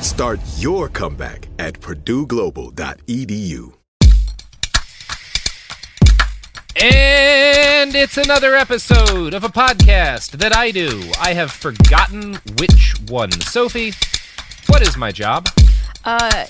Start your comeback at purdueglobal.edu. And it's another episode of a podcast that I do. I have forgotten which one. Sophie, what is my job? Uh,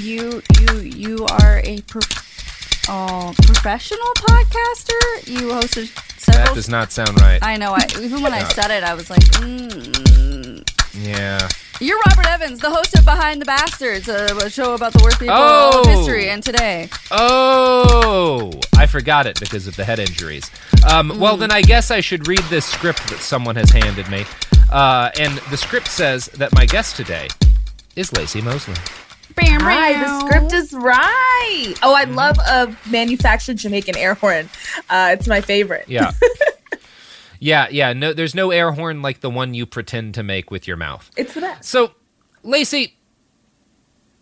you you you are a prof- uh, professional podcaster. You hosted several. That does not sound right. I know. I, even when I said it, I was like, mm. Yeah. "You're Robert Evans, the host of Behind the Bastards, a, a show about the worst people Oh. of history and today." Oh, I forgot it because of the head injuries. Um, Well, then I guess I should read this script that someone has handed me. Uh, and the script says that my guest today is Laci Mosley. Bam, Hi, the script is right. Oh, I love a manufactured Jamaican air horn. Uh, it's my favorite. Yeah. yeah, yeah. No, there's no air horn like the one you pretend to make with your mouth. It's the best. So, Laci,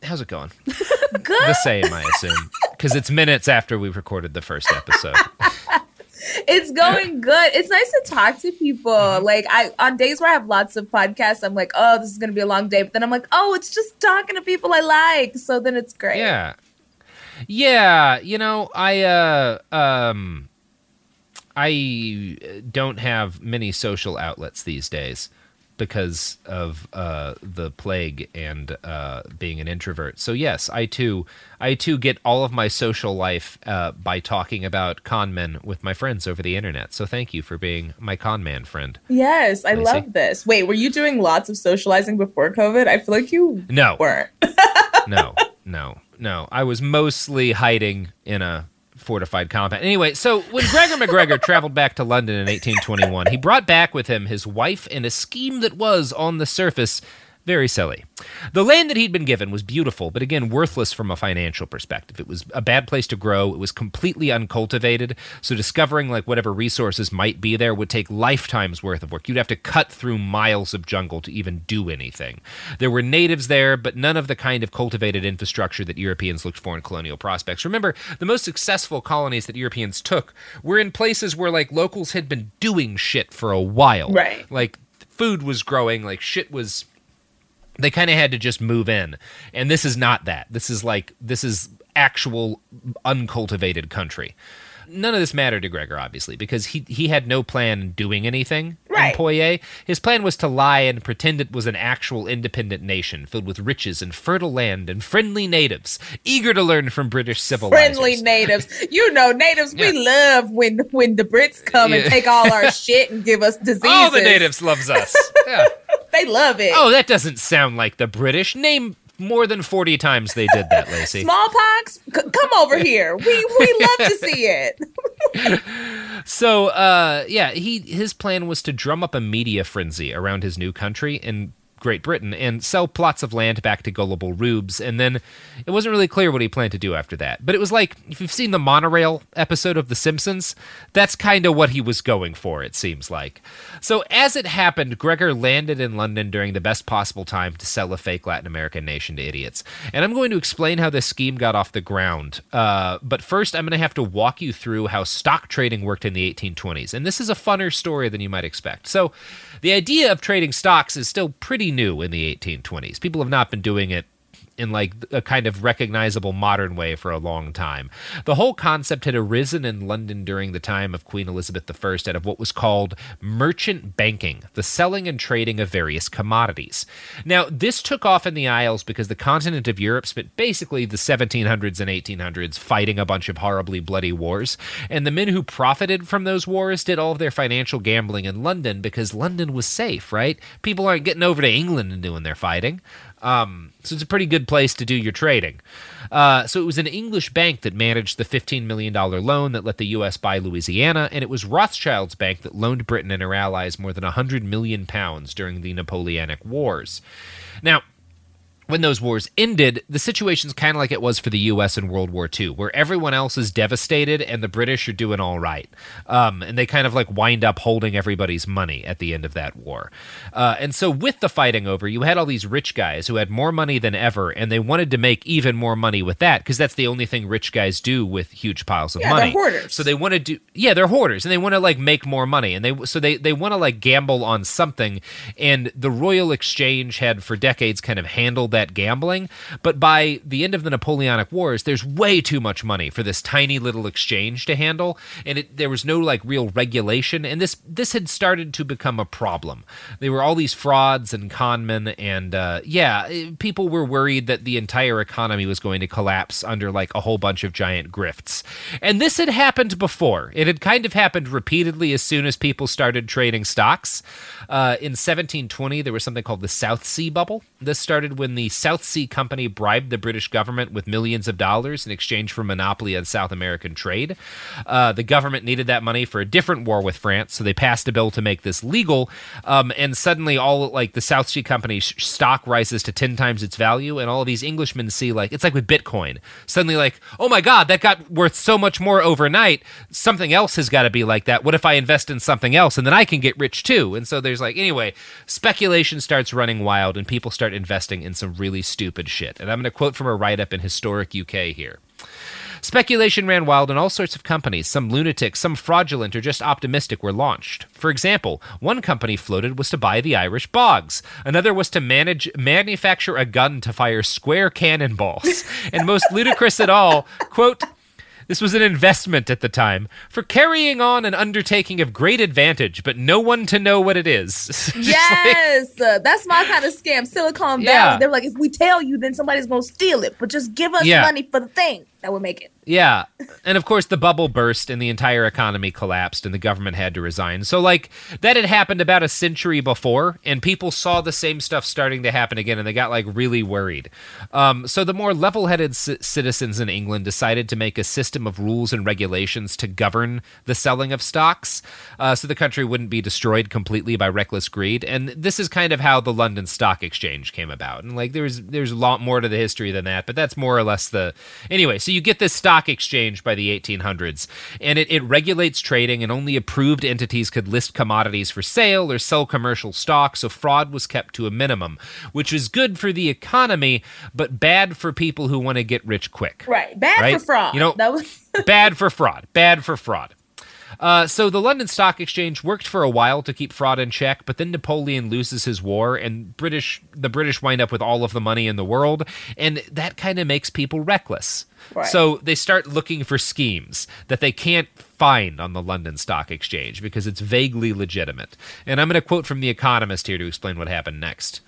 how's it going? Good. The same, I assume, because it's minutes after we recorded the first episode. It's going good. It's nice to talk to people. Mm-hmm. Like I on days where I have lots of podcasts, I'm like, oh, this is gonna be a long day. But then I'm like, oh, it's just talking to people I like. So then it's great. Yeah. Yeah, you know, I uh um I don't have many social outlets these days because of uh the plague and uh being an introvert. So yes, I too I too get all of my social life uh by talking about con men with my friends over the internet. So thank you for being my con man friend. Yes, I love this. Wait, were you doing lots of socializing before COVID? I feel like you No. weren't. no, no, no. I was mostly hiding in a fortified compound. Anyway, so when Gregor MacGregor traveled back to London in 1821, he brought back with him his wife and a scheme that was, on the surface, very silly. The land that he'd been given was beautiful, but again, worthless from a financial perspective. It was a bad place to grow. It was completely uncultivated. So discovering like whatever resources might be there would take lifetimes worth of work. You'd have to cut through miles of jungle to even do anything. There were natives there, but none of the kind of cultivated infrastructure that Europeans looked for in colonial prospects. Remember, the most successful colonies that Europeans took were in places where like locals had been doing shit for a while. Right. Like food was growing, like shit was they kind of had to just move in and this is not that this is like this is actual uncultivated country none of this mattered to gregor obviously because he he had no plan in doing anything Right. in Poyais his plan was to lie and pretend it was an actual independent nation filled with riches and fertile land and friendly natives eager to learn from british civilizers Friendly natives. You know, natives, we love when when the Brits come Yeah. and take all our shit and give us diseases. all the natives loves us yeah they love it. Oh, that doesn't sound like the British. Name more than 40 times they did that, Laci. Smallpox, C- come over here. We we love to see it. So, uh, yeah, he his plan was to drum up a media frenzy around his new country in Great Britain and sell plots of land back to gullible rubes. And then it wasn't really clear what he planned to do after that. But it was like if you've seen the monorail episode of The Simpsons, that's kind of what he was going for. It seems like. So as it happened, Gregor landed in London during the best possible time to sell a fake Latin American nation to idiots. And I'm going to explain how this scheme got off the ground. Uh, but first, I'm going to have to walk you through how stock trading worked in the 1820s. And this is a funner story than you might expect. So, the idea of trading stocks is still pretty new in the 1820s. People have not been doing it in like a kind of recognizable modern way for a long time. The whole concept had arisen in London during the time of Queen Elizabeth I out of what was called merchant banking, the selling and trading of various commodities. Now, this took off in the Isles because the continent of Europe spent basically the 1700s and 1800s fighting a bunch of horribly bloody wars, and the men who profited from those wars did all of their financial gambling in London because London was safe, right? People aren't getting over to England and doing their fighting. Um, so it's a pretty good place to do your trading. Uh, so it was an English bank that managed the $15 million loan that let the U.S. buy Louisiana, and it was Rothschild's bank that loaned Britain and her allies more than 100 million pounds during the Napoleonic Wars. Now, when those wars ended, the situation's kind of like it was for the U.S. in World War II, where everyone else is devastated and the British are doing all right. Um, and they kind of like wind up holding everybody's money at the end of that war. Uh, and so, with the fighting over, you had all these rich guys who had more money than ever, and they wanted to make even more money with that because that's the only thing rich guys do with huge piles of Yeah, money. they're hoarders. So they want to do, yeah, they're hoarders, and they want to like make more money, and they so they they want to like gamble on something. And the Royal Exchange had for decades kind of handled that gambling, but by the end of the Napoleonic Wars, there's way too much money for this tiny little exchange to handle, and it, there was no like real regulation, and this this had started to become a problem. There were all these frauds and conmen, and uh, yeah, eh, people were worried that the entire economy was going to collapse under like a whole bunch of giant grifts, and this had happened before. It had kind of happened repeatedly as soon as people started trading stocks. Uh, in 1720, there was something called the South Sea Bubble. This started when the South Sea Company bribed the British government with millions of dollars in exchange for monopoly on South American trade. Uh, the government needed that money for a different war with France, so they passed a bill to make this legal. Um, and suddenly, all like the South Sea Company's stock rises to 10 times its value, and all of these Englishmen see like it's like with Bitcoin. Suddenly, like, oh my God, that got worth so much more overnight. Something else has got to be like that. What if I invest in something else and then I can get rich too? And so there's like, anyway, speculation starts running wild and people start investing in some really stupid shit. And I'm going to quote from a write up in Historic UK here. Speculation ran wild in all sorts of companies. Some lunatic, some fraudulent, or just optimistic were launched. For example, one company floated was to buy the Irish bogs. Another was to manage manufacture a gun to fire square cannonballs. and most ludicrous at all, quote, this was an investment at the time for carrying on an undertaking of great advantage, but no one to know what it is. Just like- Yes, uh, that's my kind of scam. Silicon Valley. Yeah. They're like, if we tell you, then somebody's gonna steal it. But just give us Yeah. money for the thing that would make it. Yeah. And of course, the bubble burst and the entire economy collapsed and the government had to resign. So, like, that had happened about a century before, and people saw the same stuff starting to happen again and they got, like, really worried. Um, so, the more level headed c- citizens in England decided to make a system of rules and regulations to govern the selling of stocks uh, so the country wouldn't be destroyed completely by reckless greed. And this is kind of how the London Stock Exchange came about. And, like, there's, there's a lot more to the history than that, but that's more or less the. Anyway, so you get this stock exchange by the 1800s, and it, it regulates trading, and only approved entities could list commodities for sale or sell commercial stock, so fraud was kept to a minimum, which is good for the economy, but bad for people who want to get rich quick. Right. Bad Right. for fraud. You know- that was bad for fraud. Bad for fraud. Uh, so the London Stock Exchange worked for a while to keep fraud in check, but then Napoleon loses his war, and British the British wind up with all of the money in the world, and that kind of makes people reckless. Right. So they start looking for schemes that they can't find on the London Stock Exchange because it's vaguely legitimate. And I'm going to quote from The Economist here to explain what happened next.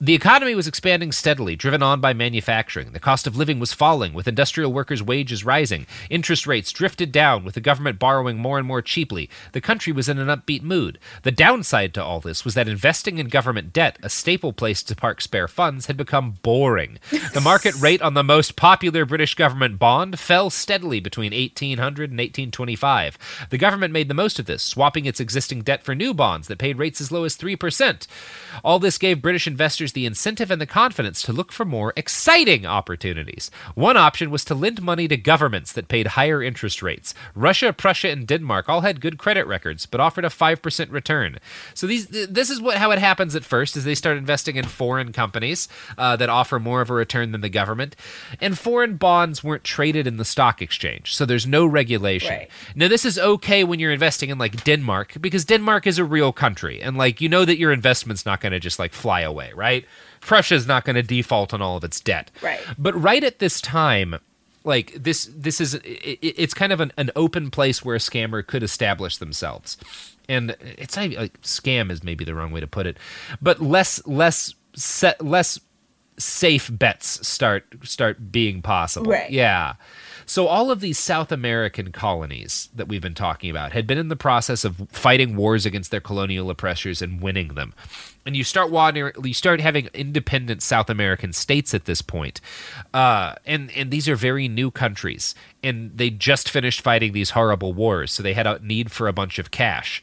The economy was expanding steadily, driven on by manufacturing. The cost of living was falling, with industrial workers' wages rising. Interest rates drifted down, with the government borrowing more and more cheaply. The country was in an upbeat mood. The downside to all this was that investing in government debt, a staple place to park spare funds, had become boring. The market rate on the most popular British government bond fell steadily between 1800 and 1825. The government made the most of this, swapping its existing debt for new bonds that paid rates as low as 3%. All this gave British investors the incentive and the confidence to look for more exciting opportunities. One option was to lend money to governments that paid higher interest rates. Russia, Prussia, and Denmark all had good credit records, but offered a 5% return. So these this is what how it happens at first is they start investing in foreign companies uh, that offer more of a return than the government. And foreign bonds weren't traded in the stock exchange, so there's no regulation. Right. Now this is okay when you're investing in like Denmark because Denmark is a real country and like you know that your investment's not going to just like fly away, right? Prussia's not going to default on all of its debt. Right. But right at this time, like this this is it, it's kind of an, an open place where a scammer could establish themselves. And it's not like scam is maybe the wrong way to put it, but less less set less safe bets start start being possible. Right. Yeah. So all of these South American colonies that we've been talking about had been in the process of fighting wars against their colonial oppressors and winning them. And you start you start having independent South American states at this point. Uh, and and these are very new countries and they just finished fighting these horrible wars, so they had a need for a bunch of cash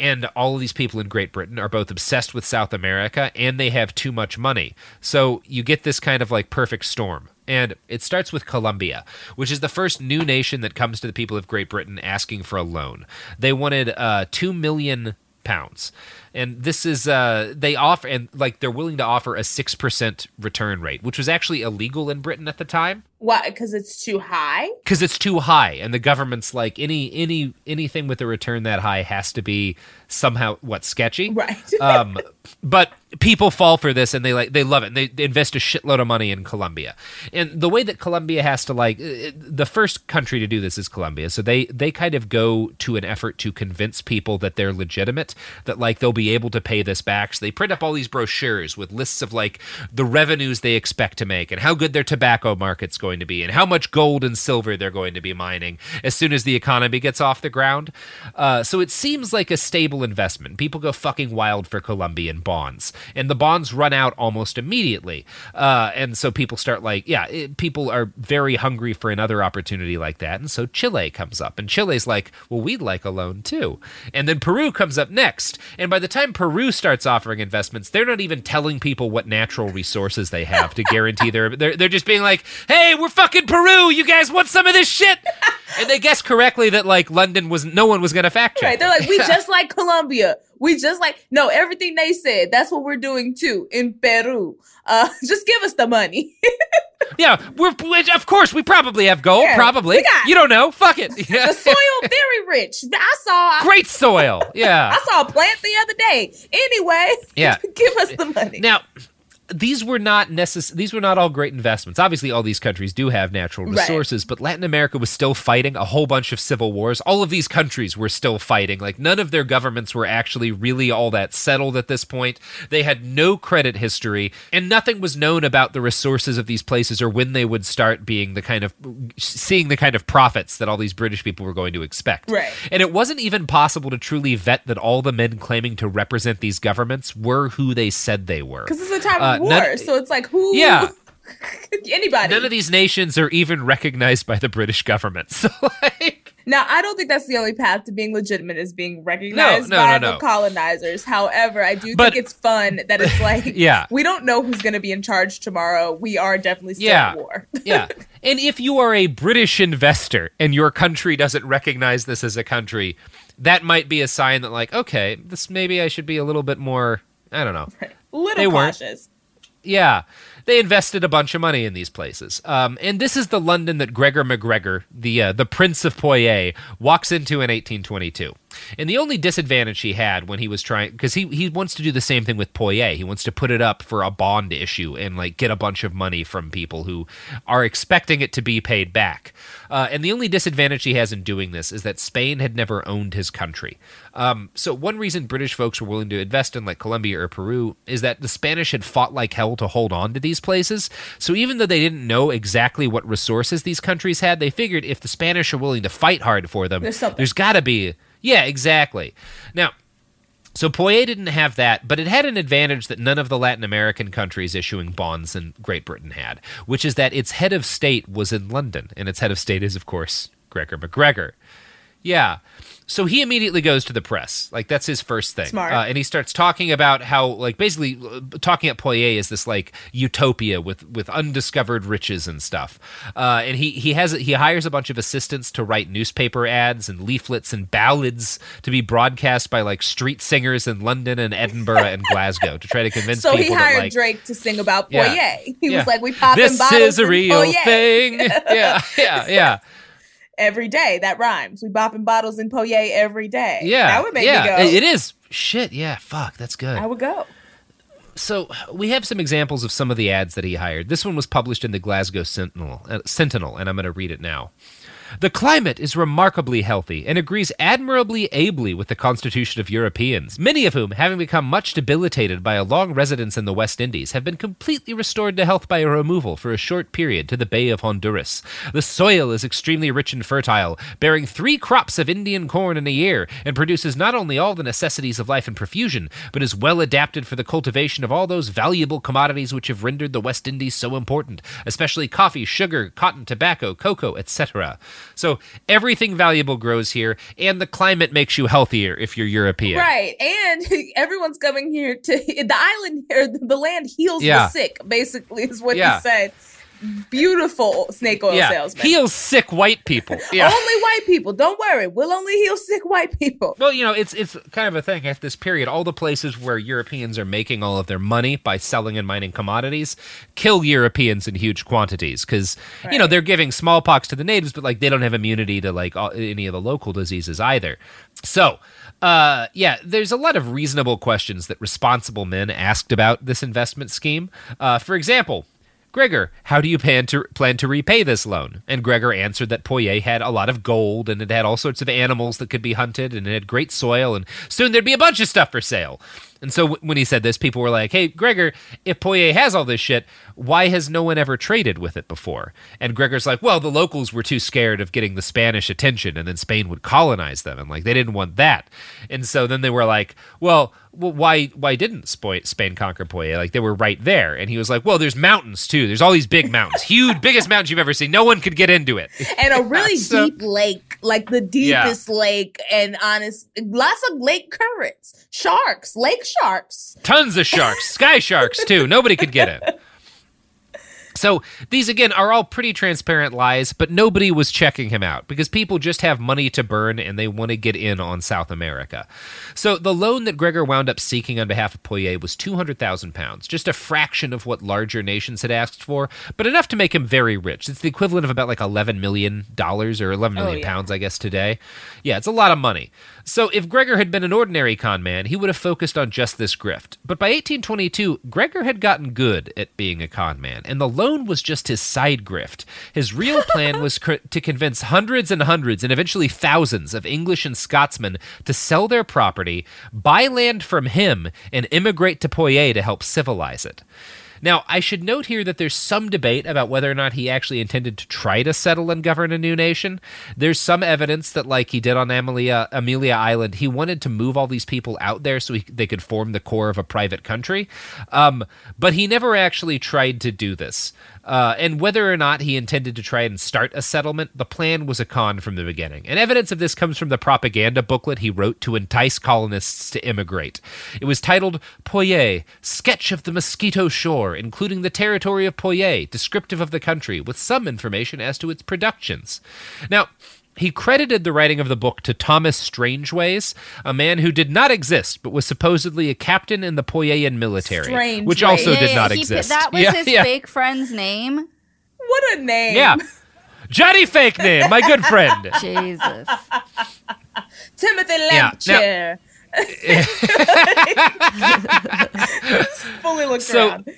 and all of these people in Great Britain are both obsessed with South America and they have too much money. So you get this kind of like perfect storm. And it starts with Colombia, which is the first new nation that comes to the people of Great Britain asking for a loan. They wanted uh, 2 million pounds. And this is uh they offer and like they're willing to offer a 6% return rate, which was actually illegal in Britain at the time Why? Because it's too high. because it's too high and the government's like any any anything with a return that high has to be somehow what sketchy Right. um but people fall for this and they like they love it and they, they invest a shitload of money in colombia and the way that colombia has to like uh, the first country to do this is colombia so they they kind of go to an effort to convince people that they're legitimate that like they'll be able to pay this back so they print up all these brochures with lists of like the revenues they expect to make and how good their tobacco market's going to be and how much gold and silver they're going to be mining as soon as the economy gets off the ground. Uh, so it seems like a stable investment. People go fucking wild for colombian bonds and the bonds run out almost immediately. Uh, and so people start like yeah it, people are very hungry for another opportunity like that. And so chile comes up and chile's like well we'd like a loan too. And then peru comes up next. And by the time peru starts offering investments they're not even telling people what natural resources they have to guarantee their they're, they're just being like hey we're fucking peru you guys want some of this shit and they guessed correctly that like london was no one was going to fact check Right. They're like, we just like Colombia. We just like no everything they said. That's what we're doing too in Peru. Uh, just give us the money. Yeah, we're which, of course we probably have gold. Yeah, probably we got- you don't know. Fuck it. Yeah. the soil very rich. I saw. Great soil. Yeah. I saw a plant the other day. Anyway, Yeah. give us the money. Now, these were not necess- These were not all great investments. Obviously, all these countries do have natural Right. resources, but Latin America was still fighting a whole bunch of civil wars. All of these countries were still fighting. Like none of their governments were actually really all that settled at this point. They had no credit history, and nothing was known about the resources of these places or when they would start being the kind of seeing the kind of profits that all these British people were going to expect. Right. And it wasn't even possible to truly vet that all the men claiming to represent these governments were who they said they were. Because it's a time Uh, of war, none- so it's like who? Yeah. anybody. None of these nations are even recognized by the British government. So, like, Now, I don't think that's the only path to being legitimate is being recognized no, by no, the no. colonizers. However, I do But- think it's fun that it's like, Yeah. we don't know who's going to be in charge tomorrow. We are definitely still Yeah. at war. yeah. And if you are a British investor and your country doesn't recognize this as a country, that might be a sign that, like, okay, this maybe I should be a little bit more, I don't know. Little They weren't. Yeah, they invested a bunch of money in these places, um, and this is the London that Gregor MacGregor, the uh, the Prince of Poyais, walks into in 1822. And the only disadvantage he had when he was trying, because he, he wants to do the same thing with Poyais. He wants to put it up for a bond issue and like get a bunch of money from people who are expecting it to be paid back. Uh, and the only disadvantage he has in doing this is that Spain had never owned his country. Um, so one reason British folks were willing to invest in like Colombia or Peru is that the Spanish had fought like hell to hold on to these places. So even though they didn't know exactly what resources these countries had, they figured if the Spanish are willing to fight hard for them, There's there's got to be yeah, exactly. Now, so Poyais didn't have that, but it had an advantage that none of the Latin American countries issuing bonds in Great Britain had, which is that its head of state was in London, and its head of state is, of course, Gregor MacGregor. Yeah. So he immediately goes to the press. Like that's his first thing. Smart. Uh, and he starts talking about how, like, basically uh, talking at Poyais is this like utopia with with undiscovered riches and stuff. Uh, and he he has he hires a bunch of assistants to write newspaper ads and leaflets and ballads to be broadcast by like street singers in London and Edinburgh and Glasgow to try to convince So people he hired that like Drake to sing about Yeah. He Yeah. was like, "We popping this bottles is a real thing. yeah, yeah, yeah. Every day." That rhymes. We bopping bottles in Poyais every day. Yeah, that would make yeah, me go. it- it is shit. Yeah, fuck, that's good. I would go. So we have some examples of some of the ads that he hired. This one was published in the Glasgow Sentinel, uh, Sentinel, and I'm going to read it now. The climate is remarkably healthy and agrees admirably ably with the constitution of Europeans, many of whom, having become much debilitated by a long residence in the West Indies, have been completely restored to health by a removal for a short period to the Bay of Honduras. The soil is extremely rich and fertile, bearing three crops of Indian corn in a year, and produces not only all the necessities of life in profusion, but is well adapted for the cultivation of all those valuable commodities which have rendered the West Indies so important, especially coffee, sugar, cotton, tobacco, cocoa, etc. So everything valuable grows here, and the climate makes you healthier if you're European. Right. And everyone's coming here to the island here, the land heals Yeah. the sick, basically, is what Yeah. he said. Beautiful snake oil Yeah, salesman. heals sick white people. Yeah. Only white people. Don't worry. We'll only heal sick white people. Well, you know, it's it's kind of a thing at this period. All the places where Europeans are making all of their money by selling and mining commodities kill Europeans in huge quantities because you know they're giving smallpox to the natives, but like they don't have immunity to like all, any of the local diseases either. So. Uh, yeah, there's a lot of reasonable questions that responsible men asked about this investment scheme. Uh, for example, Gregor, how do you plan to plan to repay this loan? And Gregor answered that Poyais had a lot of gold and it had all sorts of animals that could be hunted and it had great soil and soon there'd be a bunch of stuff for sale. And so w- when he said this, people were like, "Hey, Gregor, if Poyais has all this shit, why has no one ever traded with it before?" And Gregor's like, "Well, the locals were too scared of getting the Spanish attention, and then Spain would colonize them, and like they didn't want that." And so then they were like, "Well, well why why didn't Spain conquer Poyais? Like they were right there." And he was like, "Well, there's mountains too. There's all these big mountains, huge, biggest mountains you've ever seen. No one could get into it." And a really So- deep lake, like the deepest lake, and honest, lots of lake currents, sharks, lake sharks. Tons of sharks, sky sharks too. Nobody could get it. So these again are all pretty transparent lies, but nobody was checking him out because people just have money to burn and they want to get in on South America. So the loan that Gregor wound up seeking on behalf of Poyais was two hundred thousand pounds, just a fraction of what larger nations had asked for, but enough to make him very rich. It's the equivalent of about like eleven million dollars or eleven million Oh, yeah. pounds, I guess today. Yeah, it's a lot of money. So if Gregor had been an ordinary con man, he would have focused on just this grift. But by 1822, Gregor had gotten good at being a con man, and the loan was just his side grift. His real plan was cr- to convince hundreds and hundreds and eventually thousands of English and Scotsmen to sell their property, buy land from him, and immigrate to Poyais to help civilize it. Now, I should note here that there's some debate about whether or not he actually intended to try to settle and govern a new nation. There's some evidence that, like he did on Amelia, Amelia Island, he wanted to move all these people out there so he, they could form the core of a private country. Um, but he never actually tried to do this. Uh, and whether or not he intended to try and start a settlement, the plan was a con from the beginning. And evidence of this comes from the propaganda booklet he wrote to entice colonists to immigrate. It was titled Poyais, Sketch of the Mosquito Shore, including the territory of Poyais, descriptive of the country, with some information as to its productions. Now, he credited the writing of the book to Thomas Strangeways, a man who did not exist but was supposedly a captain in the Poyean military, which also Strangeways. did not he, exist. That was Yeah, his yeah. fake friend's name. What a name. Yeah. Johnny Fake Name, my good friend. Jesus. Timothy Yeah, Lampchair. Just fully looked So- around.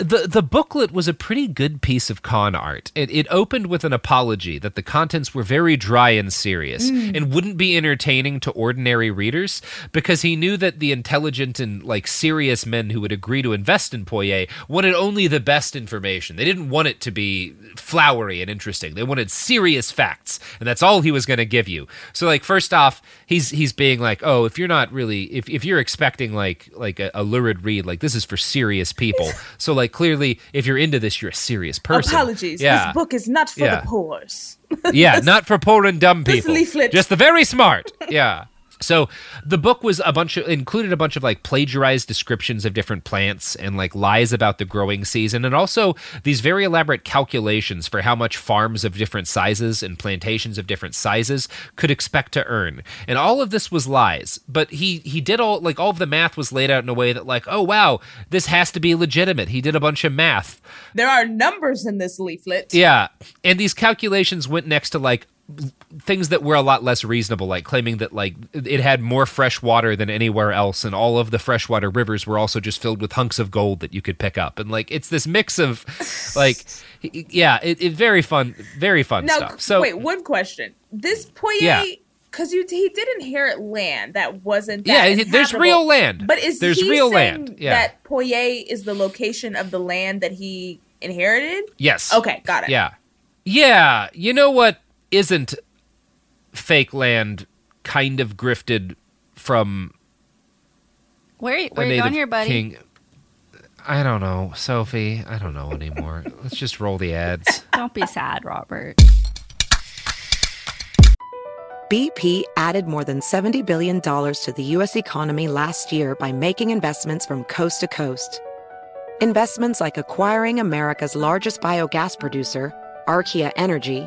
The the booklet was a pretty good piece of con art. It, it opened with an apology that the contents were very dry and serious mm. and wouldn't be entertaining to ordinary readers because he knew that the intelligent and like serious men who would agree to invest in Poyais wanted only the best information. They didn't want it to be flowery and interesting. They wanted serious facts, and that's all he was going to give you. So like first off, he's he's being like, "Oh, if you're not really if if you're expecting like like a, a lurid read, like this is for serious people." so like clearly if you're into this, you're a serious person. Apologies. Yeah. This book is not for Yeah. the pores. yeah, not for poor and dumb This people. leaflet. Just the very smart. Yeah. So the book was a bunch of included a bunch of like plagiarized descriptions of different plants and like lies about the growing season and also these very elaborate calculations for how much farms of different sizes and plantations of different sizes could expect to earn. And all of this was lies, but he he did all like all of the math was laid out in a way that like, "Oh wow, this has to be legitimate." He did a bunch of math. There are numbers in this leaflet. Yeah, and these calculations went next to like things that were a lot less reasonable, like claiming that like it had more fresh water than anywhere else, and all of the freshwater rivers were also just filled with hunks of gold that you could pick up, and like it's this mix of like, yeah, it, it very fun, very fun Now, stuff. So wait, one question. This Poyais, Yeah. because you he did inherit land that wasn't that Yeah, there's real land. But is There's he real land, yeah. that Poyais is the location of the land that he inherited? yes, Okay, got it. yeah, yeah. You know what isn't fake land? Kind of grifted from Where, a where you going here, buddy? king. I don't know, Sophie. I don't know anymore. Let's just roll the ads. Don't be sad, Robert. BP added more than $70 billion to the U.S. economy last year by making investments from coast to coast. Investments like acquiring America's largest biogas producer, Archaea Energy,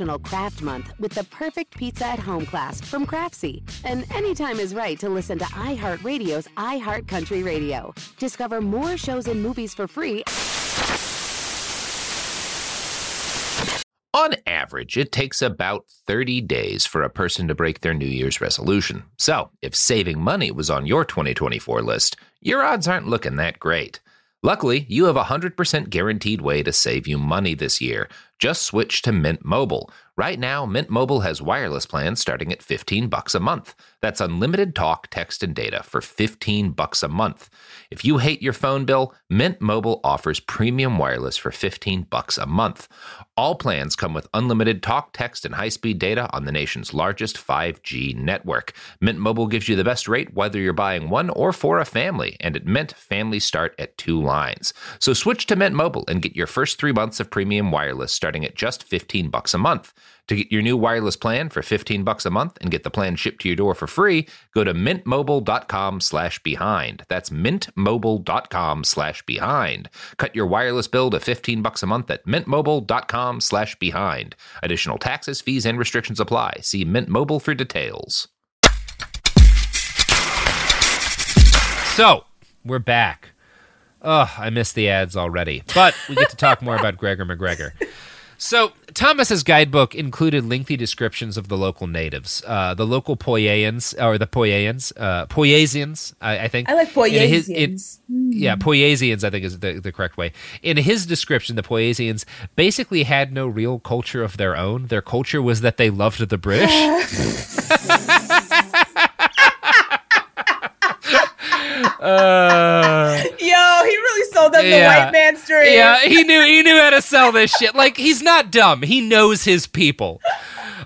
National Craft Month with the perfect pizza at home class from Craftsy. And anytime is right to listen to iHeartRadio's iHeart Country Radio. Discover more shows and movies for free On average, it takes about 30 days for a person to break their New Year's resolution. So, if saving money was on your 2024 list, your odds aren't looking that great. Luckily, you have a 100% guaranteed way to save you money this year. Just switch to Mint Mobile. Right now, Mint Mobile has wireless plans starting at 15 bucks a month. That's unlimited talk, text, and data for 15 bucks a month. If you hate your phone bill, Mint Mobile offers premium wireless for 15 bucks a month. All plans come with unlimited talk, text, and high-speed data on the nation's largest 5G network. Mint Mobile gives you the best rate whether you're buying one or for a family, and at Mint, families start at two lines. So switch to Mint Mobile and get your first three months of premium wireless starting at just 15 bucks a month. To get your new wireless plan for 15 bucks a month and get the plan shipped to your door for free, go to mintmobile.com slash behind. That's mintmobile.com slash behind. Cut your wireless bill to 15 bucks a month at mintmobile.com slash behind. Additional taxes, fees, and restrictions apply. See Mint Mobile for details. So, we're back. Oh, I missed the ads already. But we get to talk more about Gregor MacGregor. So, Thomas's guidebook included lengthy descriptions of the local natives, uh, the local Poyayans, or the Poyayans, uh, Poyasians, I, I think. I like In his- in- yeah, Poyasians, I think is the, the correct way. In his description, the Poyasians basically had no real culture of their own. Their culture was that they loved the British. uh, Yo, he really sold them the white man's dream. yeah, he knew he knew how to sell this shit. Like he's not dumb. He knows his people.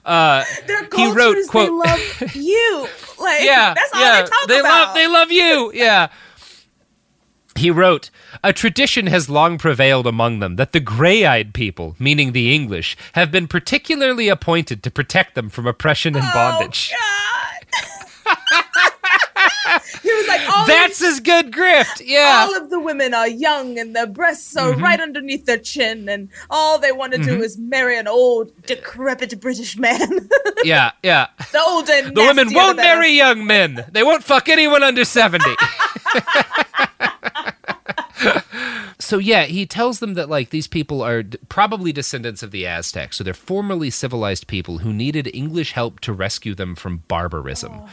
Uh, Their he wrote, quote, they love you. Like yeah, that's all yeah, they talk they about. love they love you. Yeah. He wrote, A tradition has long prevailed among them that the gray eyed people, meaning the English, have been particularly appointed to protect them from oppression and bondage. He was like, all That's of, his good grift. Yeah. all of the women are young and their breasts are Mhm. right underneath their chin, and all they want to do Mhm. is marry an old, decrepit British man. yeah, yeah. the older and The women won't marry young men. They won't fuck anyone under 70. so yeah, he tells them that like these people are d- probably descendants of the Aztecs. So they're formerly civilized people who needed English help to rescue them from barbarism. Oh,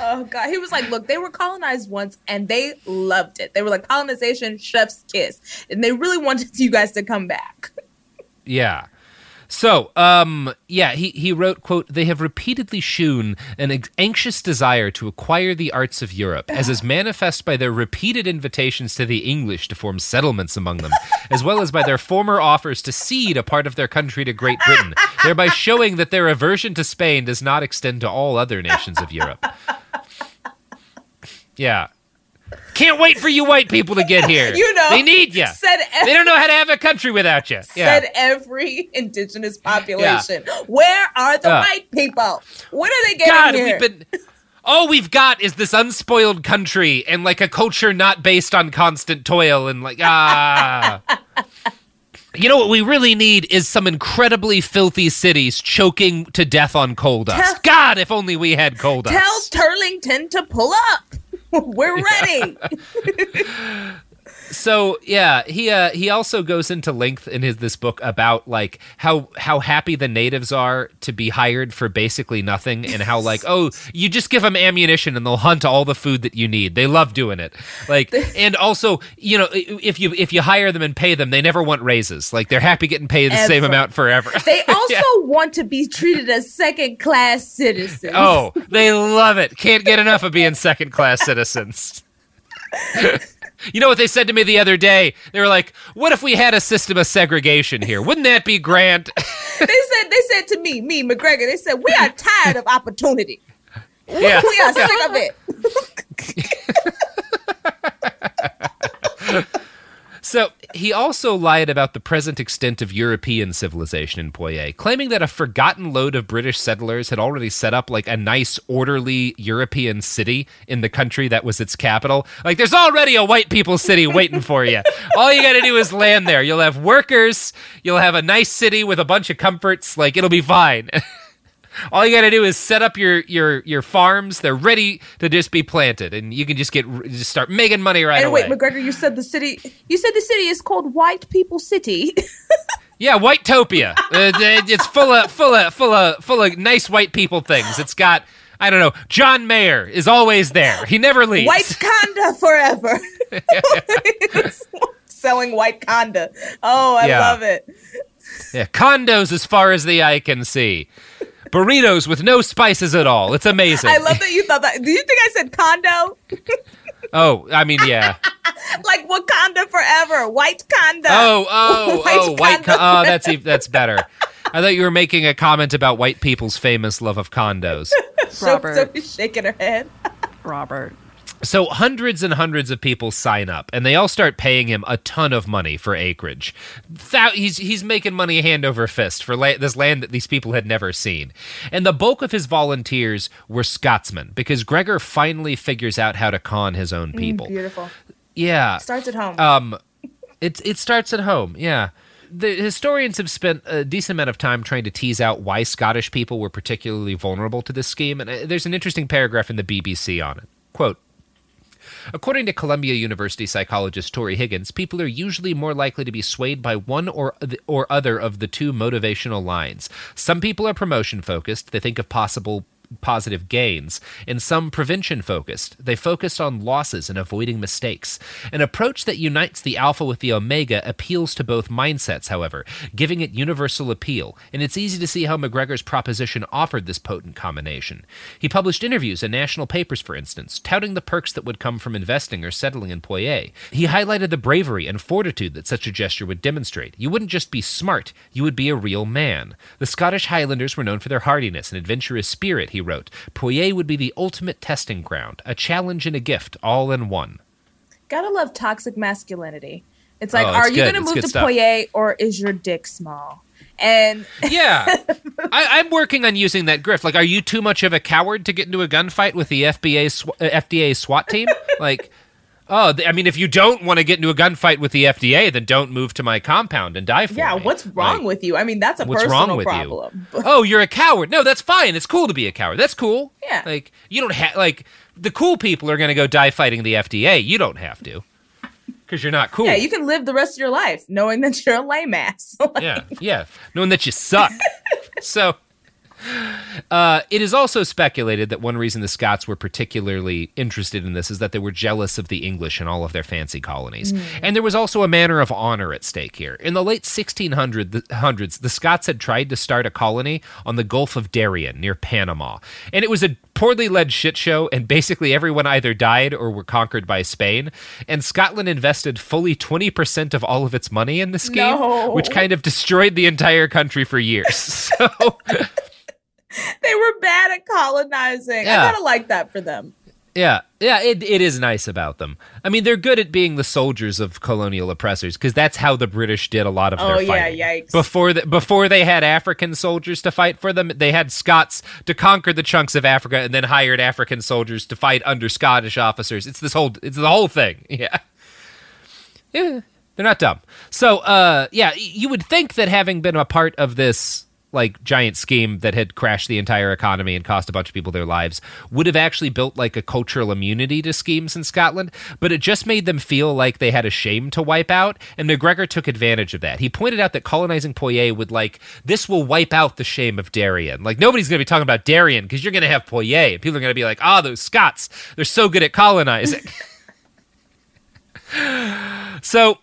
oh god, he was like, look, they were colonized once and they loved it. They were like colonization, chef's kiss, and they really wanted you guys to come back. Yeah. So, um, yeah, he, he wrote, quote, they have repeatedly shewn an anxious desire to acquire the arts of Europe, as is manifest by their repeated invitations to the English to form settlements among them, as well as by their former offers to cede a part of their country to Great Britain, thereby showing that their aversion to Spain does not extend to all other nations of Europe. Yeah. Can't wait for you white people to get here. You know, They need you. said They don't know how to have a country without you. Yeah. Said every indigenous population. Where are the Yeah. white people? When are they getting God, here? we've been. All we've got is this unspoiled country and like a culture not based on constant toil and like ah. You know what we really need is some incredibly filthy cities choking to death on coal dust. God, if only we had coal dust. Tell Turlington to pull up. We're ready. so yeah, he uh, he also goes into length in his this book about like how how happy the natives are to be hired for basically nothing, and how like oh you just give them ammunition and they'll hunt all the food that you need. They love doing it. Like and also you know if you if you hire them and pay them, they never want raises. Like they're happy getting paid the same amount forever. They also Yeah. want to be treated as second class citizens. Oh, they love it. Can't get enough of being second class citizens. You know what they said to me the other day? They were like, "What if we had a system of segregation here? Wouldn't that be grand?" they said they said to me, me MacGregor, they said we are tired of opportunity. Yeah. we are sick of it. So he also lied about the present extent of European civilization in Poyais, claiming that a forgotten load of British settlers had already set up like a nice, orderly European city in the country that was its capital. Like, there's already a white people city waiting for you. All you got to do is land there. You'll have workers. You'll have a nice city with a bunch of comforts. Like, it'll be fine. All you got to do is set up your your your farms. They're ready to just be planted, and you can just get just start making money right and away. wait, MacGregor, you said the city. You said the city is called White People City. Yeah, Whitetopia. uh, it's full of full of full of full of nice white people things. It's got I don't know. John Mayer is always there. He never leaves. white Conda forever. Selling white Conda. Oh, I Yeah. love it. Yeah, condos as far as the eye can see. Burritos with no spices at all. It's amazing. I love that you thought that. Do you think I said condo? oh, I mean, yeah. like Wakanda forever, white Conda. Oh, oh, White oh, white. Con- condo oh, that's e- that's better. I thought you were making a comment about white people's famous love of condos. Robert, So- Robert. Shaking her head. Robert. So hundreds and hundreds of people sign up, and they all start paying him a ton of money for acreage. Thou- he's he's making money hand over fist for la- this land that these people had never seen. And the bulk of his volunteers were Scotsmen, because Gregor finally figures out how to con his own people. Beautiful. Yeah, Starts at home. um, it it starts at home. Yeah. The historians have spent a decent amount of time trying to tease out why Scottish people were particularly vulnerable to this scheme, and uh, there's an interesting paragraph in the BBC on it. Quote. According to Columbia University psychologist Tory Higgins, people are usually more likely to be swayed by one or or other of the two motivational lines. Some people are promotion focused; they think of possible positive gains, and some prevention focused. They focused on losses and avoiding mistakes. An approach that unites the alpha with the omega appeals to both mindsets, however, giving it universal appeal, and it's easy to see how MacGregor's proposition offered this potent combination. He published interviews in national papers, for instance, touting the perks that would come from investing or settling in Poyais. He highlighted the bravery and fortitude that such a gesture would demonstrate. You wouldn't just be smart, you would be a real man. The Scottish Highlanders were known for their hardiness and adventurous spirit, he wrote. Poyais would be the ultimate testing ground, a challenge and a gift, all in one. Gotta love toxic masculinity. It's like, Oh, are you gonna It's move to stuff. Poyais or is your dick small? And Yeah. I, I'm working on using that grift. Like, are you too much of a coward to get into a gunfight with the FBA, sw- FDA SWAT team? Like, oh, I mean, if you don't want to get into a gunfight with the FDA, then don't move to my compound and die for it. yeah, me. what's wrong Like, with you? I mean, that's a what's personal wrong with problem. you? oh, you're a coward. No, that's fine. It's cool to be a coward. That's cool. Yeah. Like, you don't have, like, the cool people are going to go die fighting the FDA. You don't have to. Because you're not cool. Yeah, you can live the rest of your life knowing that you're a lame ass. yeah, yeah, knowing that you suck. so, uh, it is also speculated that one reason the Scots were particularly interested in this is that they were jealous of the English and all of their fancy colonies. And there was also a matter of honor at stake here. In the late 1600s, the Scots had tried to start a colony on the Gulf of Darien near Panama. And it was a poorly led shit show, and basically everyone either died or were conquered by Spain. And Scotland invested fully 20% of all of its money in the scheme, No. which kind of destroyed the entire country for years. So, they were bad at colonizing. Yeah. I kind of like that for them. yeah, yeah, it, it is nice about them. I mean, they're good at being the soldiers of colonial oppressors because that's how the British did a lot of Oh, their yeah, fighting. yikes. Before, the, before they had African soldiers to fight for them, they had Scots to conquer the chunks of Africa and then hired African soldiers to fight under Scottish officers. It's this whole, it's the whole thing. Yeah. Yeah, they're not dumb. So, uh, yeah, you would think that having been a part of this like giant scheme that had crashed the entire economy and cost a bunch of people their lives would have actually built like a cultural immunity to schemes in Scotland, but it just made them feel like they had a shame to wipe out, and MacGregor took advantage of that. He pointed out that colonizing Poyais would like this will wipe out the shame of Darien. Like nobody's going to be talking about Darien because you're going to have Poyais, and people are going to be like, "Ah, those Scots, they're so good at colonizing." So,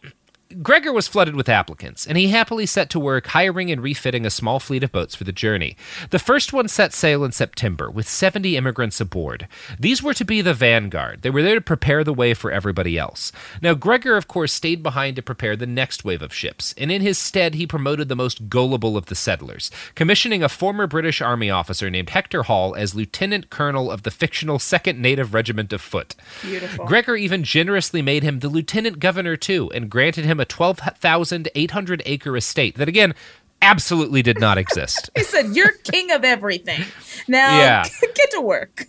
Gregor was flooded with applicants, and he happily set to work hiring and refitting a small fleet of boats for the journey. The first one set sail in September, with 70 immigrants aboard. These were to be the vanguard. They were there to prepare the way for everybody else. Now, Gregor, of course, stayed behind to prepare the next wave of ships, and in his stead, he promoted the most gullible of the settlers, commissioning a former British Army officer named Hector Hall as lieutenant colonel of the fictional 2nd Native Regiment of Foot. Beautiful. Gregor even generously made him the lieutenant governor too, and granted him a 12,800 acre estate that again absolutely did not exist. He said, "You're king of everything. Now Yeah. get to work."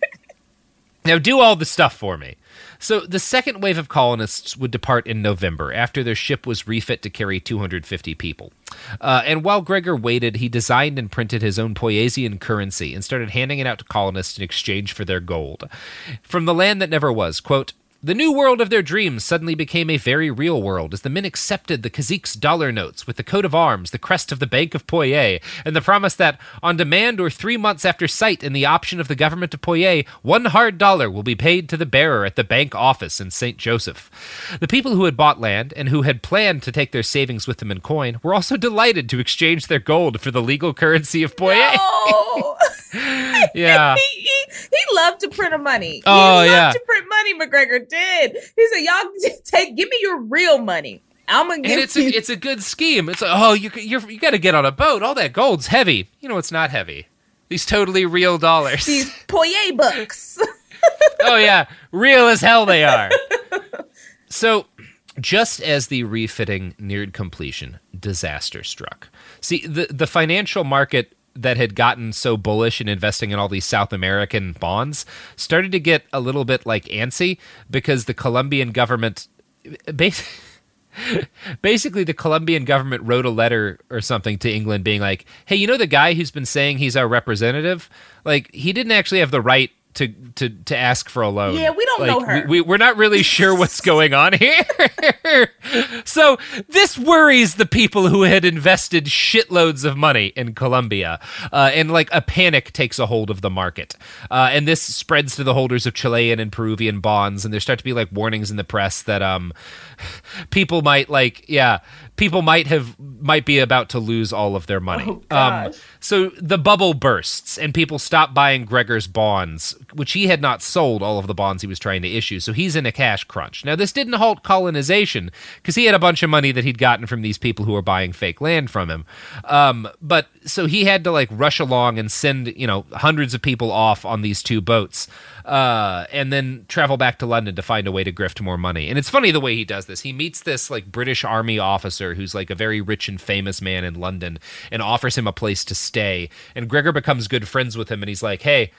now do all the stuff for me. So the second wave of colonists would depart in November after their ship was refit to carry 250 people. Uh, and while Gregor waited, he designed and printed his own Poyaisian currency and started handing it out to colonists in exchange for their gold. From the land that never was, quote, the new world of their dreams suddenly became a very real world as the men accepted the Cazique's dollar notes with the coat of arms, the crest of the Bank of Poyais, and the promise that, on demand or three months after sight in the option of the government of Poyais, one hard dollar will be paid to the bearer at the bank office in St. Joseph. The people who had bought land and who had planned to take their savings with them in coin were also delighted to exchange their gold for the legal currency of Poyais. Oh, Yeah. he, he, he loved to print money. Oh, he loved yeah. to print money. MacGregor did. He said, "Y'all take, give me your real money. I'm gonna give And it's a, you it's a good scheme. It's like, oh, you you're, you got to get on a boat. All that gold's heavy. You know, it's not heavy. These totally real dollars. these Poyais books." oh yeah, real as hell they are. So, just as the refitting neared completion, disaster struck. See, the the financial market that had gotten so bullish in investing in all these South American bonds started to get a little bit like antsy because the Colombian government basically basically the Colombian government wrote a letter or something to England being like, "Hey, you know the guy who's been saying he's our representative? Like he didn't actually have the right to to to ask for a loan. Yeah, we don't Like, know her. We, we we're not really sure what's going on here. so this worries the people who had invested shitloads of money in Colombia, uh, and like a panic takes a hold of the market, uh, and this spreads to the holders of Chilean and Peruvian bonds, and there start to be like warnings in the press that um people might like yeah people might have might be about to lose all of their money. Oh. Um, so the bubble bursts and people stop buying Gregor's bonds, which he had not sold all of the bonds he was trying to issue. So he's in a cash crunch. Now this didn't halt colonization because he had a bunch of money that he'd gotten from these people who were buying fake land from him. Um, but so he had to like rush along and send you know hundreds of people off on these two boats. Uh, and then travel back to London to find a way to grift more money. And it's funny the way he does this. He meets this like British army officer who's like a very rich and famous man in London and offers him a place to stay. And Gregor becomes good friends with him and he's like, "Hey,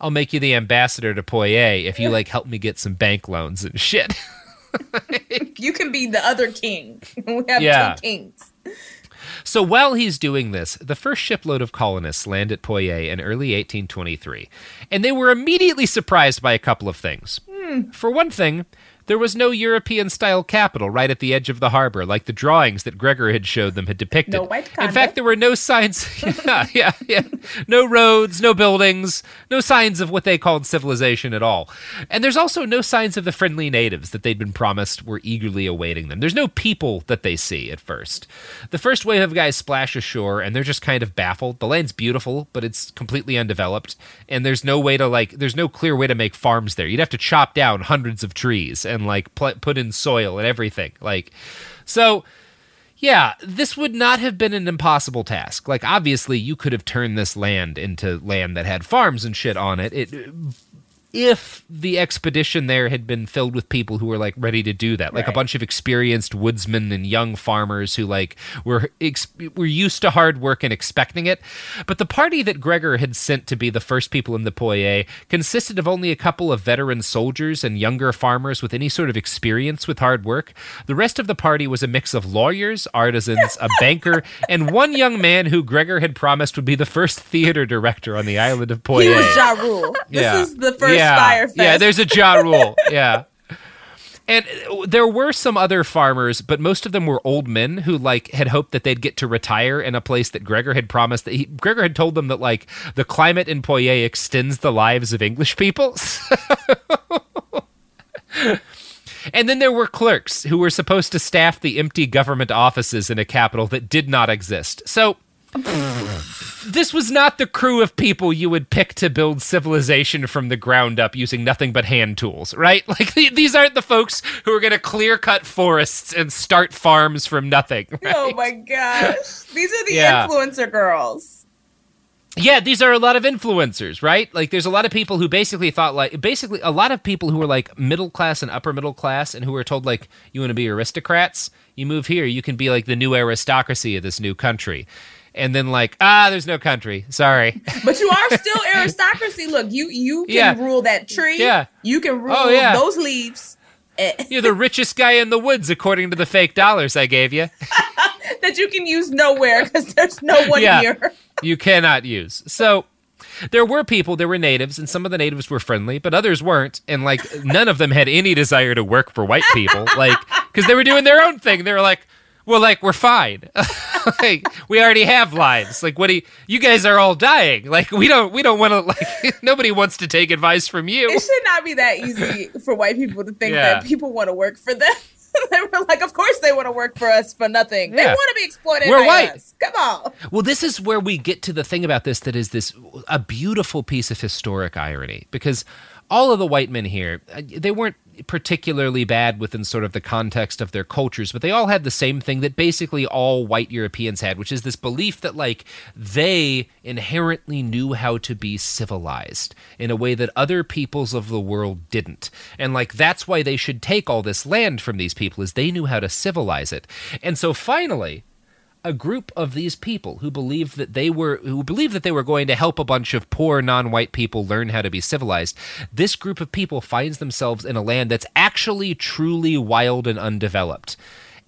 I'll make you the ambassador to Poyais if you like help me get some bank loans and shit." You can be the other king. We have Yeah. two kings. So while he's doing this, the first shipload of colonists land at Poyais in early 1823, and they were immediately surprised by a couple of things. Hmm. For one thing, there was no European style capital right at the edge of the harbor, like the drawings that Gregor had showed them had depicted. No white In fact, there were no signs. yeah, yeah, yeah. No roads, no buildings, no signs of what they called civilization at all. And there's also no signs of the friendly natives that they'd been promised were eagerly awaiting them. There's no people that they see at first. The first wave of guys splash ashore and they're just kind of baffled. The land's beautiful, but it's completely undeveloped. And there's no way to, like, there's no clear way to make farms there. You'd have to chop down hundreds of trees and, like, pl- put in soil and everything. Like, so. Yeah, this would not have been an impossible task. Like, obviously, you could have turned this land into land that had farms and shit on it. It if the expedition there had been filled with people who were like ready to do that, like a bunch of experienced woodsmen and young farmers who like were ex- were used to hard work and expecting it. But the party that Gregor had sent to be the first people in the Poyais consisted of only a couple of veteran soldiers and younger farmers with any sort of experience with hard work. The rest of the party was a mix of lawyers, artisans, a banker, and one young man who Gregor had promised would be the first theater director on the island of Poyais. He was Ja Rule. This Yeah. is the first yeah. Fest. Yeah, there's a Ja Rule. yeah. And uh, there were some other farmers, but most of them were old men who like had hoped that they'd get to retire in a place that Gregor had promised that he Gregor had told them that like the climate in Poyais extends the lives of English people. And then there were clerks who were supposed to staff the empty government offices in a capital that did not exist. So this was not the crew of people you would pick to build civilization from the ground up using nothing but hand tools, right? Like th- these aren't the folks who are going to clear cut forests and start farms from nothing. Right? Oh my gosh. These are the Yeah. influencer girls. Yeah, these are a lot of influencers, right? Like there's a lot of people who basically thought like basically a lot of people who were like middle class and upper middle class and who were told like you want to be aristocrats, you move here, you can be like the new aristocracy of this new country. And then like, ah, there's no country. Sorry. But you are still aristocracy. Look, you you can Yeah. rule that tree. Yeah. You can rule Oh, yeah. those leaves. eh, You're the richest guy in the woods according to the fake dollars I gave you. that you can use nowhere because there's no one Yeah. here. you cannot use. So there were people, there were natives, and some of the natives were friendly, but others weren't. And like none of them had any desire to work for white people, like because they were doing their own thing. They were like, well, like we're fine. like we already have lives. Like what do you, you guys are all dying? Like we don't we don't want to like nobody wants to take advice from you. It should not be that easy for white people to think Yeah. that people want to work for them. they were like, of course they want to work for us for nothing. They want to be exploited We're by white. us. Come on. Well, this is where we get to the thing about this that is this a beautiful piece of historic irony because all of the white men here, uh, they weren't particularly bad within sort of the context of their cultures, but they all had the same thing that basically all white Europeans had, which is this belief that like they inherently knew how to be civilized in a way that other peoples of the world didn't. And like that's why they should take all this land from these people is they knew how to civilize it. And so finally, a group of these people who believed that they were who believed that they were going to help a bunch of poor non-white people learn how to be civilized. This group of people finds themselves in a land that's actually truly wild and undeveloped.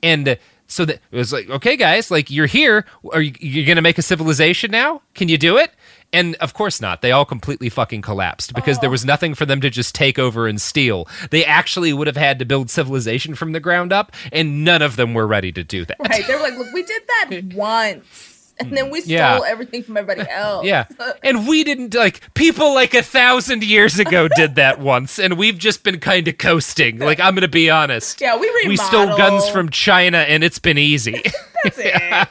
And so that it was like, okay, guys, like you're here. Are you you're gonna make a civilization now? Can you do it? And of course not. They all completely fucking collapsed because there oh. was nothing for them to just take over and steal. They actually would have had to build civilization from the ground up, and none of them were ready to do that. Right. They were like, look, we did that once. And then we stole Yeah. everything from everybody else. Yeah. And we didn't like people like a thousand years ago did that once, and we've just been kind of coasting. Like I'm gonna be honest. Yeah, we We stole guns from China and it's been easy. That's it.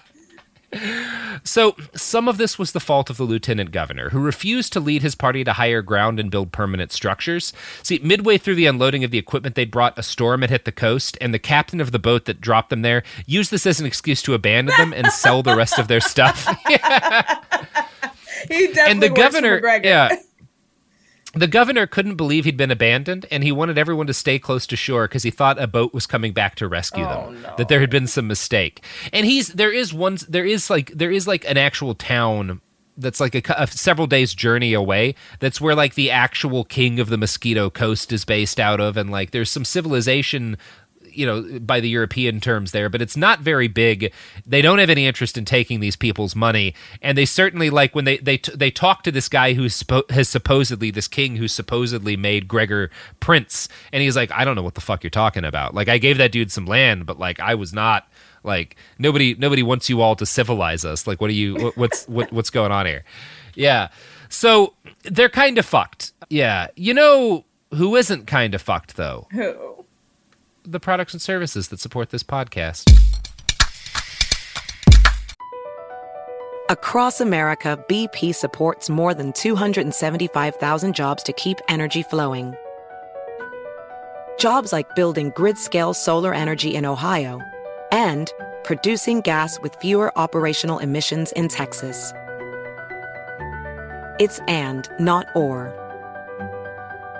So, some of this was the fault of the lieutenant governor, who refused to lead his party to higher ground and build permanent structures. See, midway through the unloading of the equipment they'd brought, a storm had hit the coast, and the captain of the boat that dropped them there used this as an excuse to abandon them and sell the rest of their stuff. He definitely and the governor, MacGregor. yeah. The governor couldn't believe he'd been abandoned, and he wanted everyone to stay close to shore because he thought a boat was coming back to rescue Oh, them. That there had been some mistake, and he's there is one there is like there is like an actual town that's like a, a several days journey away. That's where like the actual king of the Mosquito Coast is based out of, and like there's some civilization you know by the european terms there but it's not very big. They don't have any interest in taking these people's money. And they certainly like when they they they talk to this guy who spo- has supposedly this king who supposedly made gregor prince. And he's like i don't know what the fuck you're talking about. Like i gave that dude some land but like i was not like nobody nobody wants you all to civilize us. Like what are you what, what's what, what's going on here? Yeah. So they're kind of fucked. Yeah. You know who isn't kind of fucked though? Who? The products and services that support this podcast. Across America, BP supports more than 275,000 jobs to keep energy flowing. Jobs like building grid scale solar energy in Ohio and producing gas with fewer operational emissions in Texas. It's and, not or.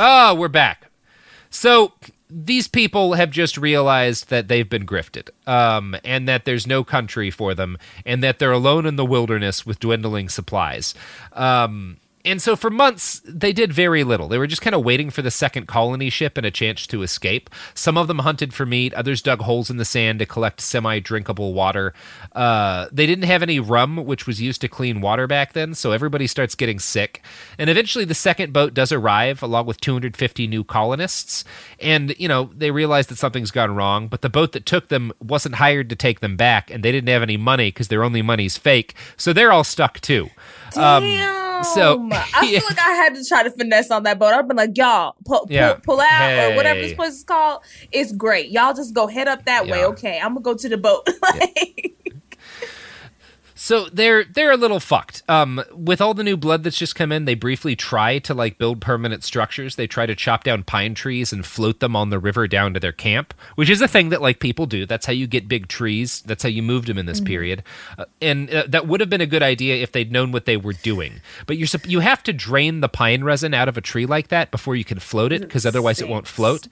Oh, we're back. So these people have just realized that they've been grifted, um, and that there's no country for them, and that they're alone in the wilderness with dwindling supplies. Um, and so for months, they did very little. They were just kind of waiting for the second colony ship and a chance to escape. Some of them hunted for meat, others dug holes in the sand to collect semi drinkable water. Uh, they didn't have any rum, which was used to clean water back then, so everybody starts getting sick. And eventually, the second boat does arrive, along with 250 new colonists. And, you know, they realize that something's gone wrong, but the boat that took them wasn't hired to take them back, and they didn't have any money because their only money's fake, so they're all stuck too. Um, Damn. so- I feel yeah. like I had to try to finesse on that boat. I've been like, y'all, pull, pull, Yeah. pull out or whatever this place is called. It's great. Y'all just go head up that way. Okay, I'm gonna go to the boat. Like, So they're they're a little fucked. Um, with all the new blood that's just come in, they briefly try to like build permanent structures. They try to chop down pine trees and float them on the river down to their camp, which is a thing that like people do. That's how you get big trees. That's how you moved them in this period, uh, and uh, that would have been a good idea if they'd known what they were doing. But you're you have to drain the pine resin out of a tree like that before you can float it, because otherwise it won't float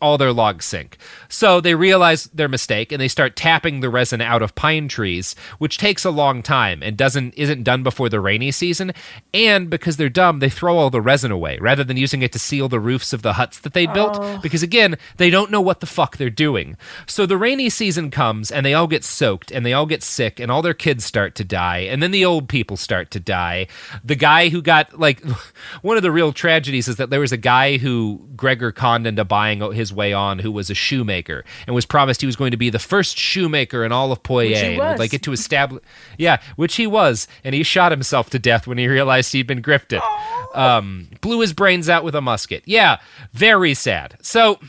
all their logs sink. So they realize their mistake and they start tapping the resin out of pine trees, which takes a long time and doesn't isn't done before the rainy season. And because they're dumb, they throw all the resin away rather than using it to seal the roofs of the huts that they built oh. because again, they don't know what the fuck they're doing. So the rainy season comes and they all get soaked and they all get sick and all their kids start to die and then the old people start to die. The guy who got like one of the real tragedies is that there was a guy who Gregor conned into buying his way on who was a shoemaker and was promised he was going to be the first shoemaker in all of Poyais Which he and would like get to establish yeah, which he was and he shot himself to death when he realized he'd been grifted. Um, blew his brains out with a musket. Yeah, very sad. So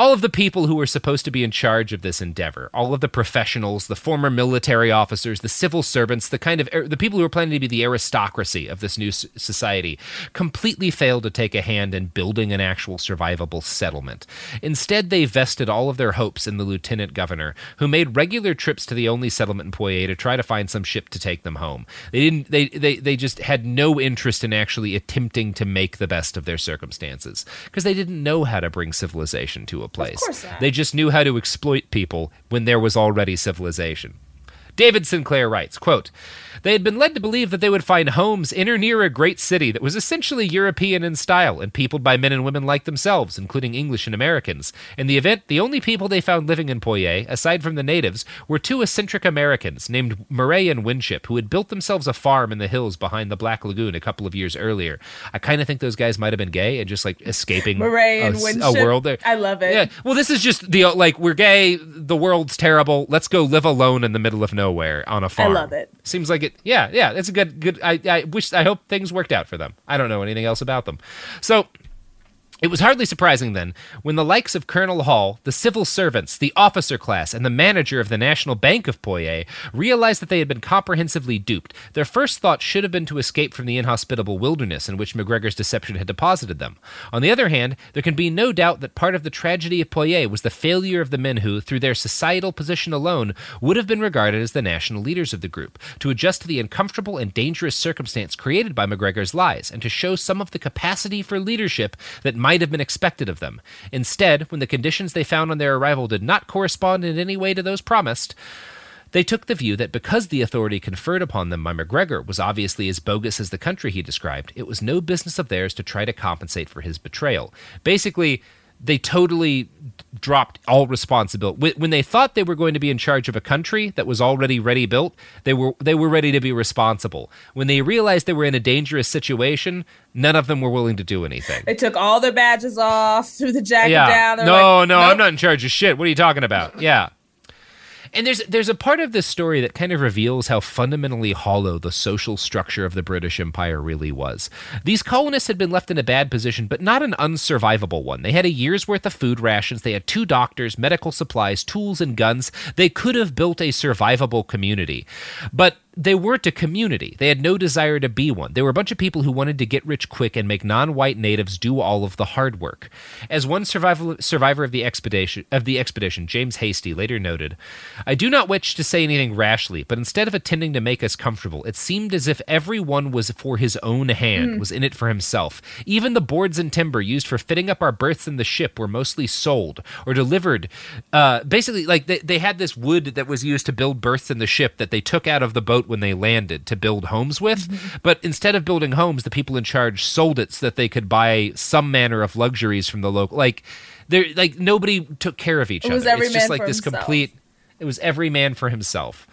all of the people who were supposed to be in charge of this endeavor, all of the professionals, the former military officers, the civil servants, the kind of er, the people who were planning to be the aristocracy of this new society, completely failed to take a hand in building an actual survivable settlement. Instead, they vested all of their hopes in the lieutenant governor, who made regular trips to the only settlement in Poyais to try to find some ship to take them home. They didn't. They they they just had no interest in actually attempting to make the best of their circumstances because they didn't know how to bring civilization to a place. course. They just knew how to exploit people when there was already civilization. David Sinclair writes, quote, They had been led to believe that they would find homes in or near a great city that was essentially European in style and peopled by men and women like themselves, including English and Americans. In the event, the only people they found living in Poyais, aside from the natives, were two eccentric Americans named Murray and Winship, who had built themselves a farm in the hills behind the Black Lagoon a couple of years earlier. I kind of think those guys might have been gay and just like escaping Murray a, and s- Winship. a world there. I love it. Yeah. Well, this is just the like we're gay. The world's terrible. Let's go live alone in the middle of nowhere on a farm. I love it. Seems like Yeah, yeah. It's a good, good. I, I wish. I hope things worked out for them. I don't know anything else about them. So. It was hardly surprising then when the likes of Colonel Hall, the civil servants, the officer class, and the manager of the National Bank of Poyais realized that they had been comprehensively duped. Their first thought should have been to escape from the inhospitable wilderness in which MacGregor's deception had deposited them. On the other hand, there can be no doubt that part of the tragedy of Poyais was the failure of the men who, through their societal position alone, would have been regarded as the national leaders of the group, to adjust to the uncomfortable and dangerous circumstance created by MacGregor's lies, and to show some of the capacity for leadership that might have been expected of them. Instead, when the conditions they found on their arrival did not correspond in any way to those promised, they took the view that because the authority conferred upon them by MacGregor was obviously as bogus as the country he described, it was no business of theirs to try to compensate for his betrayal. Basically, they totally dropped all responsibility. When they thought they were going to be in charge of a country that was already ready built they were they were ready to be responsible. When they realized they were in a dangerous situation none of them were willing to do anything. They took all their badges off, threw the jacket yeah. down. They're no like, no i'm not in charge of shit. What are you talking about? Yeah and there's there's a part of this story that kind of reveals how fundamentally hollow the social structure of the British Empire really was. These colonists had been left in a bad position, but not an unsurvivable one. They had a year's worth of food rations, they had two doctors, medical supplies, tools, and guns. They could have built a survivable community. But they weren't a community. They had no desire to be one. They were a bunch of people who wanted to get rich quick and make non-white natives do all of the hard work. As one survival, survivor of the expedition of the expedition, James Hastie later noted, "I do not wish to say anything rashly, but instead of attending to make us comfortable, it seemed as if everyone was for his own hand, was in it for himself. Even the boards and timber used for fitting up our berths in the ship were mostly sold or delivered. Uh, basically, like they, they had this wood that was used to build berths in the ship that they took out of the boat when they landed to build homes with. Mm-hmm. But instead of building homes, the people in charge sold it so that they could buy some manner of luxuries from the local. Like, there, like nobody took care of each It other. it's just like this himself. complete. It was every man for himself.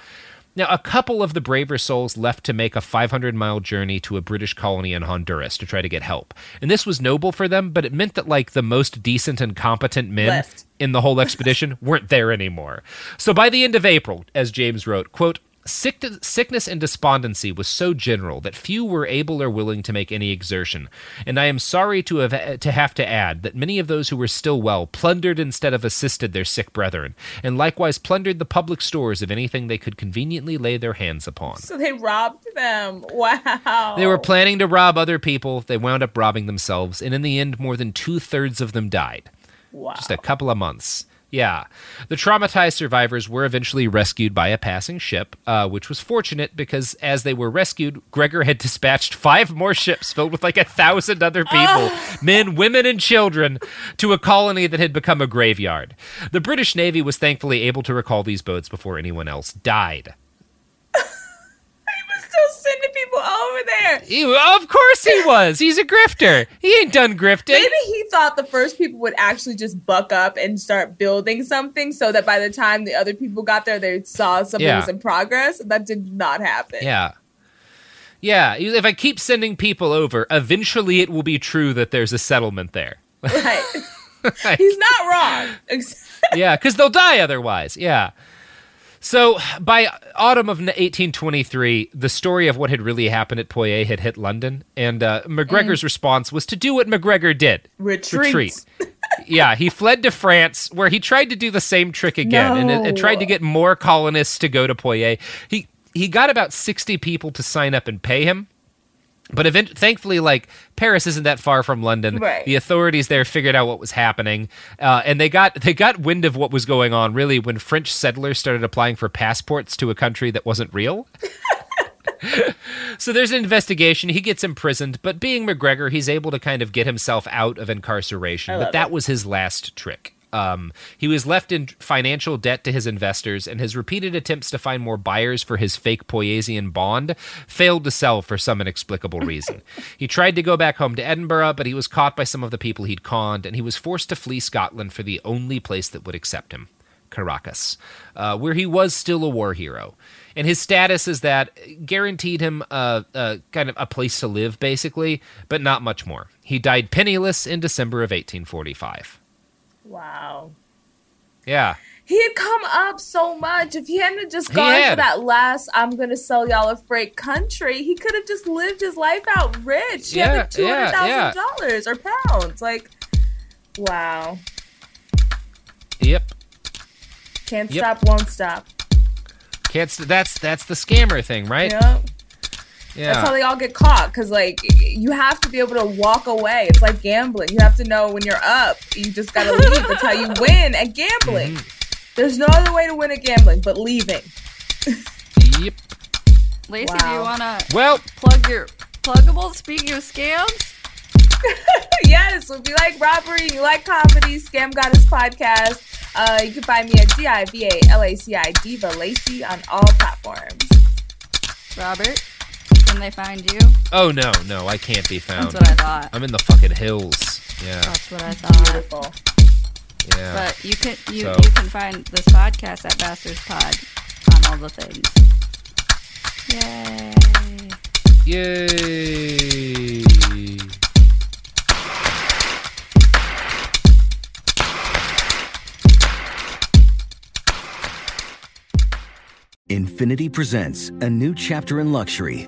Now, a couple of the braver souls left to make a 500 mile journey to a British colony in Honduras to try to get help. And this was noble for them, but it meant that, like, the most decent and competent men Left. in the whole expedition weren't there anymore. So by the end of April, as James wrote, quote, Sick sickness and despondency was so general that few were able or willing to make any exertion, and I am sorry to have to have to add that many of those who were still well plundered instead of assisted their sick brethren, and likewise plundered the public stores of anything they could conveniently lay their hands upon. So they robbed them. Wow. They were planning to rob other people. They wound up robbing themselves, and in the end, more than two thirds of them died. Wow. Just a couple of months. Yeah. The traumatized survivors were eventually rescued by a passing ship, uh, which was fortunate because as they were rescued, Gregor had dispatched five more ships filled with like a thousand other people men, women, and children to a colony that had become a graveyard. The British Navy was thankfully able to recall these boats before anyone else died. He was still sending people there. He- of course he was. He's a grifter. He ain't done grifting. Maybe he thought the first people would actually just buck up and start building something so that by the time the other people got there, they saw something Yeah. was in progress. That did not happen. Yeah. Yeah, if I keep sending people over, eventually it will be true that there's a settlement there. Right. He's not wrong. yeah, because they'll die otherwise. Yeah. So by autumn of 1823, the story of what had really happened at Poyais had hit London, and uh, MacGregor's response was to do what MacGregor did: Retreat. yeah, he fled to France, where he tried to do the same trick again, and, and tried to get more colonists to go to Poyais. He he got about 60 people to sign up and pay him. But event- thankfully, like Paris isn't that far from London. Right. The authorities there figured out what was happening, uh, and they got they got wind of what was going on. Really, when French settlers started applying for passports to a country that wasn't real. so there's an investigation. He gets imprisoned, but being MacGregor, he's able to kind of get himself out of incarceration. But that it. was his last trick. Um, he was left in financial debt to his investors, and his repeated attempts to find more buyers for his fake Poyaisian bond failed to sell for some inexplicable reason. he tried to go back home to Edinburgh, but he was caught by some of the people he'd conned, and he was forced to flee Scotland for the only place that would accept him. Caracas, uh, where he was still a war hero. And his status is that guaranteed him a, a kind of a place to live, basically, but not much more. He died penniless in December of 1845. Wow. Yeah. He had come up so much. If he hadn't just gone for that last, I'm going to sell y'all a freight country, he could have just lived his life out rich. He Yeah, had like yeah, $200,000 or pounds. Like, wow. Yep. Can't Yep. stop, won't stop. Can't. St- that's that's the scammer thing, right? Yeah. Yeah. That's how they all get caught. Cause like you have to be able to walk away. It's like gambling. You have to know when you're up. You just gotta leave. That's how you win at gambling. Mm-hmm. There's no other way to win at gambling but leaving. yep. Laci, do you want to Well, plug your pluggable? Speaking of scams, yes, if you like robbery, you like comedy, Scam Goddess podcast. Uh, you can find me at D I V A L A C I Diva Laci on all platforms. Robert, can they find you? oh no, no, I can't be found. That's what I thought. I'm in the fucking hills. Yeah, That's what I thought. Beautiful. yeah. But you can you, So- you can find this podcast at Bastards Pod on all the things. Yay! Yay! Infiniti presents a new chapter in luxury,